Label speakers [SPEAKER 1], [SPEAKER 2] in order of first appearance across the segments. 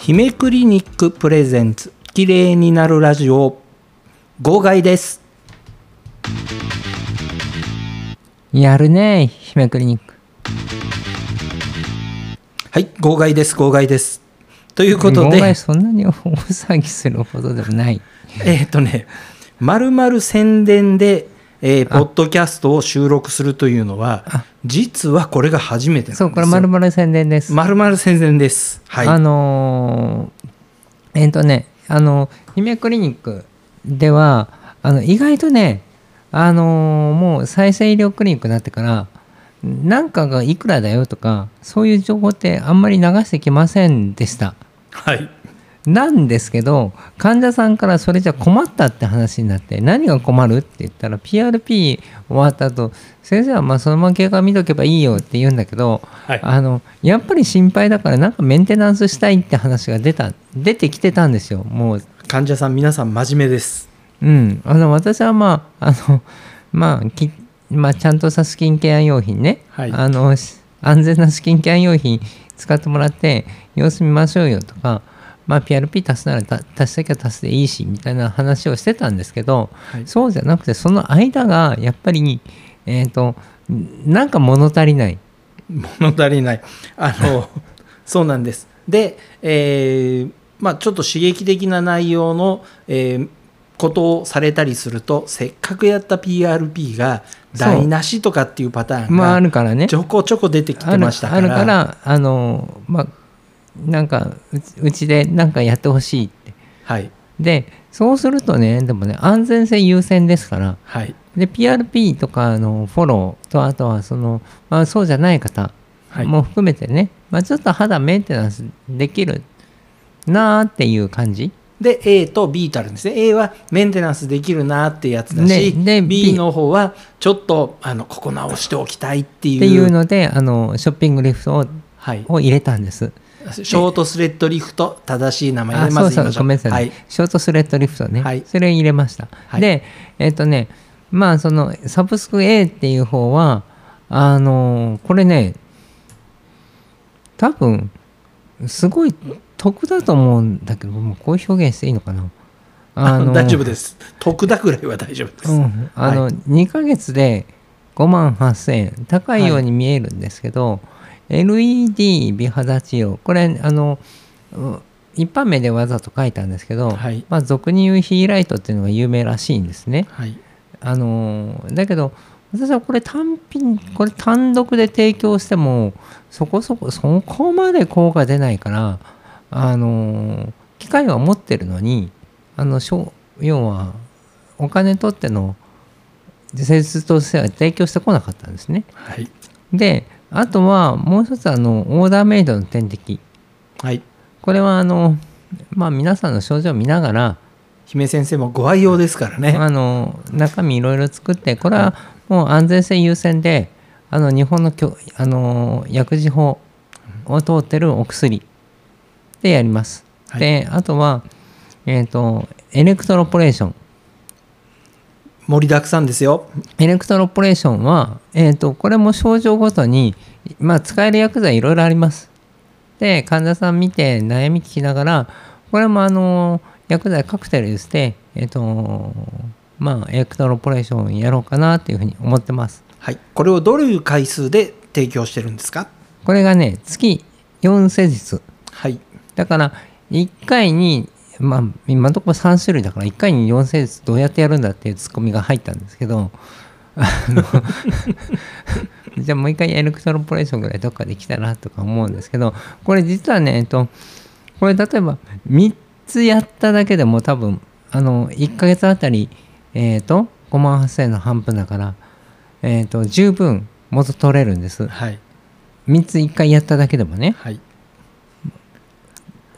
[SPEAKER 1] 姫クリニックプレゼンツ綺麗になるラジオ号外です。
[SPEAKER 2] やるね姫クリニック。
[SPEAKER 1] はい号外です号外です。ということで。
[SPEAKER 2] そんなに大騒ぎするほどでもない。
[SPEAKER 1] えっ、とねまるまる宣伝で、えーポッドキャストを収録するというのは実はこれが初めてなんですよ。
[SPEAKER 2] そうこれまるまる宣伝です、
[SPEAKER 1] まるまる宣伝です。はい。
[SPEAKER 2] あのーえっ、とねあの姫クリニックではあの意外とねあのーもう再生医療クリニックになってからなんかがいくらだよとかそういう情報ってあんまり流してきませんでした。
[SPEAKER 1] はい
[SPEAKER 2] なんですけど患者さんからそれじゃ困ったって話になって何が困る？って言ったら PRP 終わった後先生はまあそのまま経過見とけばいいよって言うんだけど、
[SPEAKER 1] はい。
[SPEAKER 2] あのやっぱり心配だからなんかメンテナンスしたいって話が出た出てきてたんですよもう。
[SPEAKER 1] 患者さん皆さん真面目です。
[SPEAKER 2] うん。あの私はまああのまあきまあちゃんとしたスキンケア用品ね、
[SPEAKER 1] はい。
[SPEAKER 2] あのし安全なスキンケア用品使ってもらって様子見ましょうよとかまあ PRP 足すならた足したきゃ足すでいいしみたいな話をしてたんですけど、
[SPEAKER 1] はい。
[SPEAKER 2] そうじゃなくてその間がやっぱりえっ、となんか物足りない。
[SPEAKER 1] 物足りない。あの そうなんです。で、えーまあ、ちょっと刺激的な内容の、えーことをされたりするとせっかくやった PRP が台無しとかっていうパターン
[SPEAKER 2] まああ
[SPEAKER 1] が
[SPEAKER 2] るからね。
[SPEAKER 1] ちょこちょこ出てきてましたから。
[SPEAKER 2] あるからあのまあなんかうちでなんかやってほしいって。
[SPEAKER 1] はい。
[SPEAKER 2] でそうするとねでもね安全性優先ですから。
[SPEAKER 1] はい。
[SPEAKER 2] で PRP とかのフォローとあとはその、まあ、そうじゃない方
[SPEAKER 1] はい。
[SPEAKER 2] も含めてね、まあ、ちょっと肌メンテナンスできるなーっていう感じ。
[SPEAKER 1] で A と B とあるんですね。A はメンテナンスできるなってやつだし、
[SPEAKER 2] ね
[SPEAKER 1] B の方はちょっとあのここ直しておきたいっていう。
[SPEAKER 2] っていうのであのショッピングリフトを
[SPEAKER 1] はい、
[SPEAKER 2] を入れたんです。
[SPEAKER 1] ショートスレッドリフト正しい名前
[SPEAKER 2] あ
[SPEAKER 1] でま
[SPEAKER 2] そうそうごめんなさい、ね。
[SPEAKER 1] はい。
[SPEAKER 2] ショートスレッドリフトね、
[SPEAKER 1] はい。
[SPEAKER 2] それ入れました、
[SPEAKER 1] はい。
[SPEAKER 2] でえっ、とねまあそのサブスク A っていう方はあのこれね多分すごい得だと思うんだけどもうこういう表現していいのかな。あの
[SPEAKER 1] 大丈夫です。得だぐらいは大丈夫です、
[SPEAKER 2] うん、あの、
[SPEAKER 1] はい。
[SPEAKER 2] 2ヶ月で5万8000円高いように見えるんですけど、LED 美肌治療これあのう一般名でわざと書いたんですけど、
[SPEAKER 1] はい
[SPEAKER 2] まあ、俗に言うヒーライトっていうのが有名らしいんですね。
[SPEAKER 1] はい
[SPEAKER 2] あのだけど私はこれ単品これ単独で提供してもそこそこそこまで効果出ないからあの機械は持ってるのにあのしょ要はお金取っての施術としては提供してこなかったんですね。
[SPEAKER 1] はい
[SPEAKER 2] であとはもう一つあのオーダーメイドの点滴。
[SPEAKER 1] はい。
[SPEAKER 2] これはあのまあ皆さんの症状を見ながら
[SPEAKER 1] 姫先生もご愛用ですからね、
[SPEAKER 2] あの中身いろいろ作ってこれはもう安全性優先であの日本のきょあの薬事法を通ってるお薬でやります。
[SPEAKER 1] はい。
[SPEAKER 2] であとは、えー、とエレクトロポレーション
[SPEAKER 1] 盛りだくさんですよ。
[SPEAKER 2] エレクトロポレーションは、えー、とこれも症状ごとに、まあ、使える薬剤いろいろあります。で患者さん見て悩み聞きながらこれもあの薬剤カクテルにして、えーとまあ、エレクトロポレーションやろうかなっていうふうに思ってます。
[SPEAKER 1] はい。これをどういう回数で提供してるんですか？
[SPEAKER 2] これがね月4施術。
[SPEAKER 1] はい。
[SPEAKER 2] だから1回にまあ今のところ3種類だから1回に4施術どうやってやるんだっていうツッコミが入ったんですけど じゃあもう一回エレクトロポレーションぐらいどっかできたらとか思うんですけどこれ実はねえっとこれ例えば3つやっただけでも多分あの1ヶ月あたりえっ、と5万8000円の半分だからえっ、と十分元取れるんです。
[SPEAKER 1] はい。
[SPEAKER 2] 3つ1回やっただけでもね。
[SPEAKER 1] はい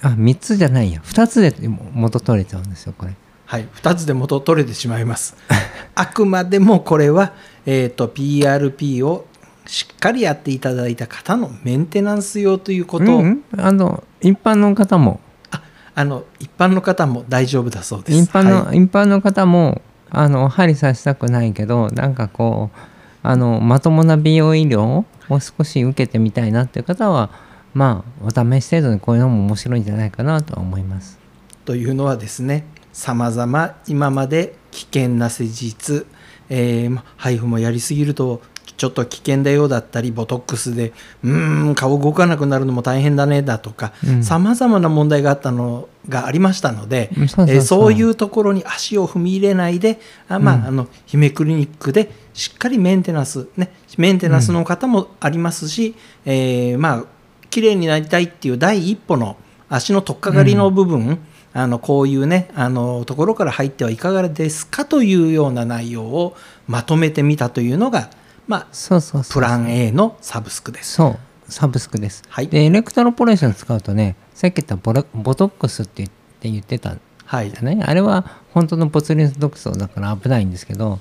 [SPEAKER 2] あ3つじゃないや。2つで元取れちゃうんですよこれ。
[SPEAKER 1] はい、2つで元取れてしまいます。あくまでもこれは、えー、と PRP をしっかりやっていただいた方のメンテナンス用ということ。を、
[SPEAKER 2] うんうん。あの一般の方も。
[SPEAKER 1] ああの一般の方も大丈夫だそうです。
[SPEAKER 2] 一般の、
[SPEAKER 1] はい。
[SPEAKER 2] 一般の方もあの針刺したくないけどなんかこうあのまともな美容医療を少し受けてみたいなっていう方はまあお試し程度にこういうのも面白いんじゃないかなとは思います。
[SPEAKER 1] というのはですねさまざま今まで危険な施術、えーま配布もやりすぎるとちょっと危険だよだったりボトックスでうーん顔動かなくなるのも大変だねだとか
[SPEAKER 2] うん。
[SPEAKER 1] さまざまな問題があったのがありましたので、
[SPEAKER 2] うんそう。
[SPEAKER 1] えーそういうところに足を踏み入れないであ、まあ
[SPEAKER 2] うん。
[SPEAKER 1] あの姫クリニックでしっかりメンテナンス、ね、メンテナンスの方もありますし、えーまあ綺麗になりたいっていう第一歩の足の取っかかりの部分、あのこういうねあのところから入ってはいかがですかというような内容をまとめてみたというのが、まあ、
[SPEAKER 2] そうそうそう
[SPEAKER 1] プラン A のサブスクです。
[SPEAKER 2] そうサブスクです。
[SPEAKER 1] はい。
[SPEAKER 2] でエレクトロポレーション使うとねさっき言ったボロボトックスって言って言ってたん
[SPEAKER 1] はい。
[SPEAKER 2] だねあれは本当のボツリヌス毒素だから危ないんですけど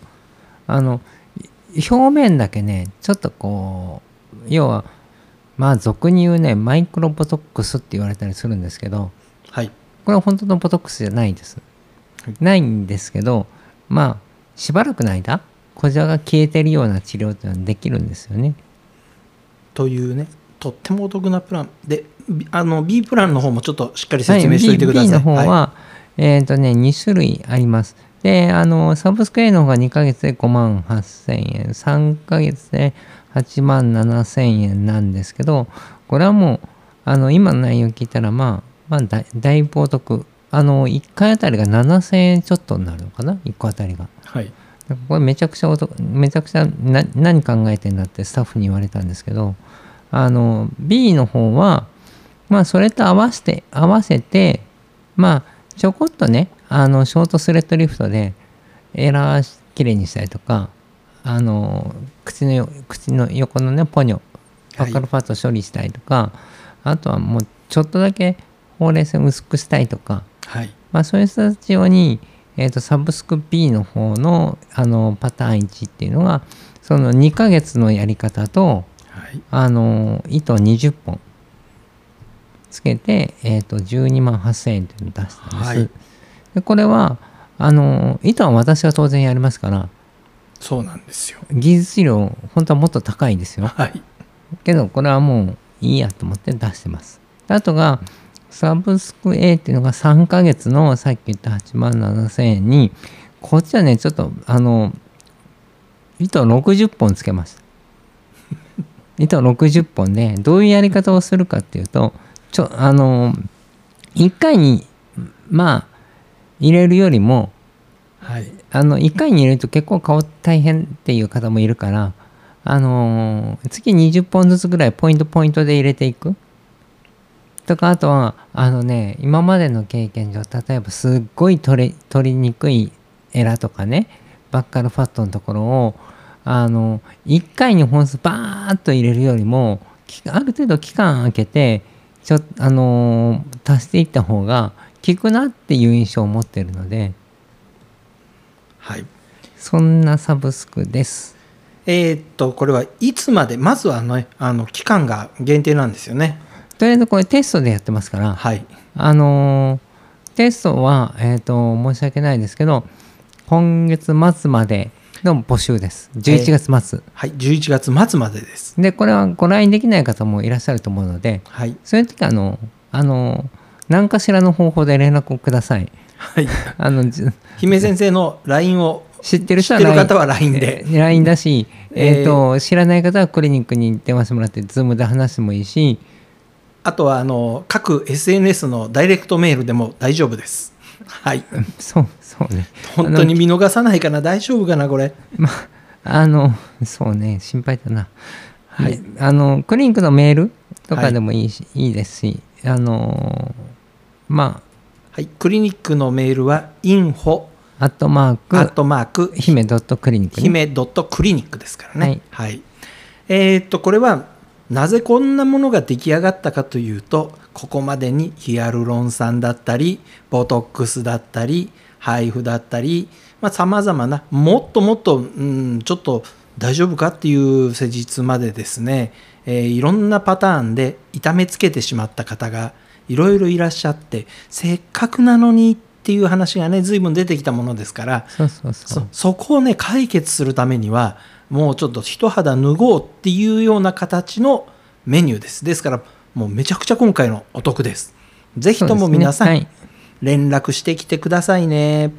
[SPEAKER 2] あのい表面だけねちょっとこう要はまあ俗に言うねマイクロボトックスって言われたりするんですけど
[SPEAKER 1] はい。
[SPEAKER 2] これは本当のボトックスじゃないです、
[SPEAKER 1] はい。
[SPEAKER 2] ないんですけどまあしばらくの間小じわが消えてるような治療っていうのはできるんですよね。
[SPEAKER 1] というねとってもお得なプランでびあの B プランの方もちょっとしっかり説明しておいてください。
[SPEAKER 2] B, B の方は、
[SPEAKER 1] は
[SPEAKER 2] えっ、とね、2種類あります。で、あの、サブスク A の方が2ヶ月で5万8000円、3ヶ月で8万7000円なんですけど、これはもう、あの、今の内容聞いたら、まあ、まあ、だだいぶお得。あの、1回あたりが7000円ちょっとになるのかな ?1 個あたりが。
[SPEAKER 1] はい
[SPEAKER 2] これめちゃくちゃお得めちゃくちゃな何考えてんだってスタッフに言われたんですけどあの B の方はまあそれと合わせて合わせてまあちょこっとねあのショートスレッドリフトでエラーきれいにしたりとかあの口のよ口の横のねポニョバッカルファット処理したりとか、あとはもうちょっとだけほうれい線薄くしたいとか
[SPEAKER 1] はい。
[SPEAKER 2] まあ、そういう人たち用に、えー、とサブスク B の方のあのパターン1っていうのがその2ヶ月のやり方と
[SPEAKER 1] はい。
[SPEAKER 2] あの糸20本つけて、えー、と12万8000円っていうのを出したんです。
[SPEAKER 1] はい
[SPEAKER 2] でこれはあの糸は私が当然やりますから
[SPEAKER 1] そうなんですよ。
[SPEAKER 2] 技術量本当はもっと高いですよ。
[SPEAKER 1] はい
[SPEAKER 2] けどこれはもういいやと思って出してます。であとがサブスク A っていうのが3ヶ月のさっき言った8万7000円にこっちはねちょっとあの糸60本つけました。糸60本でどういうやり方をするかっていうとちょあの1回にまあ入れるよりも
[SPEAKER 1] はい。
[SPEAKER 2] あの1回に入れると結構顔大変っていう方もいるから、あのー月20本ずつぐらいポイントポイントで入れていく。とかあとはあのね今までの経験上例えばすっごい取れ取りにくいエラとかねバッカルファットのところをあの1回に本数バーッと入れるよりもきある程度期間空けてちょあのー足していった方が効くなっていう印象を持ってるので
[SPEAKER 1] はい
[SPEAKER 2] そんなサブスクです。
[SPEAKER 1] えーっとこれはいつまでまずはねあの期間が限定なんですよね。
[SPEAKER 2] とりあえずこれテストでやってますから、
[SPEAKER 1] はい
[SPEAKER 2] あのーテストは、えっ、と、申し訳ないですけど、今月末までの募集です。11月末。
[SPEAKER 1] はい11月末までです。
[SPEAKER 2] で、これはご来できない方もいらっしゃると思うので、
[SPEAKER 1] はい
[SPEAKER 2] そういう時あの、あの、何かしらの方法で連絡をください。
[SPEAKER 1] はい
[SPEAKER 2] あの、じ
[SPEAKER 1] 姫先生の LINE を
[SPEAKER 2] 知ってる人は
[SPEAKER 1] LINE で
[SPEAKER 2] えー LINE だし、
[SPEAKER 1] えー
[SPEAKER 2] えっ、と、知らない方はクリニックに電話してもらって、ズームで話してもいいし、
[SPEAKER 1] あとはあの各 SNS のダイレクトメールでも大丈夫です。はい
[SPEAKER 2] そう、そうね。
[SPEAKER 1] 本当に見逃さないかな大丈夫かなこれ。
[SPEAKER 2] まあ、あの、そうね、心配だな。
[SPEAKER 1] はい
[SPEAKER 2] であの、クリニックのメールとかでもいいし、い、いですし、あの、ま
[SPEAKER 1] はいクリニックのメールは info
[SPEAKER 2] あ、アットマーク、
[SPEAKER 1] アットマーク
[SPEAKER 2] 姫ドットクリニック、ね。
[SPEAKER 1] 姫ドットクリニックですからね。
[SPEAKER 2] は
[SPEAKER 1] はいい。えーっとこれはなぜこんなものが出来上がったかというとここまでにヒアルロン酸だったりボトックスだったり配布だったりさまざ、まなもっともっと、うん、ちょっと大丈夫かっていう施術までですね、えーいろんなパターンで痛めつけてしまった方がいろいろいらっしゃってせっかくなのにっていう話がね随分出てきたものですから
[SPEAKER 2] そうそうそ。
[SPEAKER 1] そうそこをね解決するためにはもうちょっと一肌脱ごうっていうような形のメニューですですからもうめちゃくちゃ今回のお得です。ぜひとも皆さん、連絡してきてくださいね。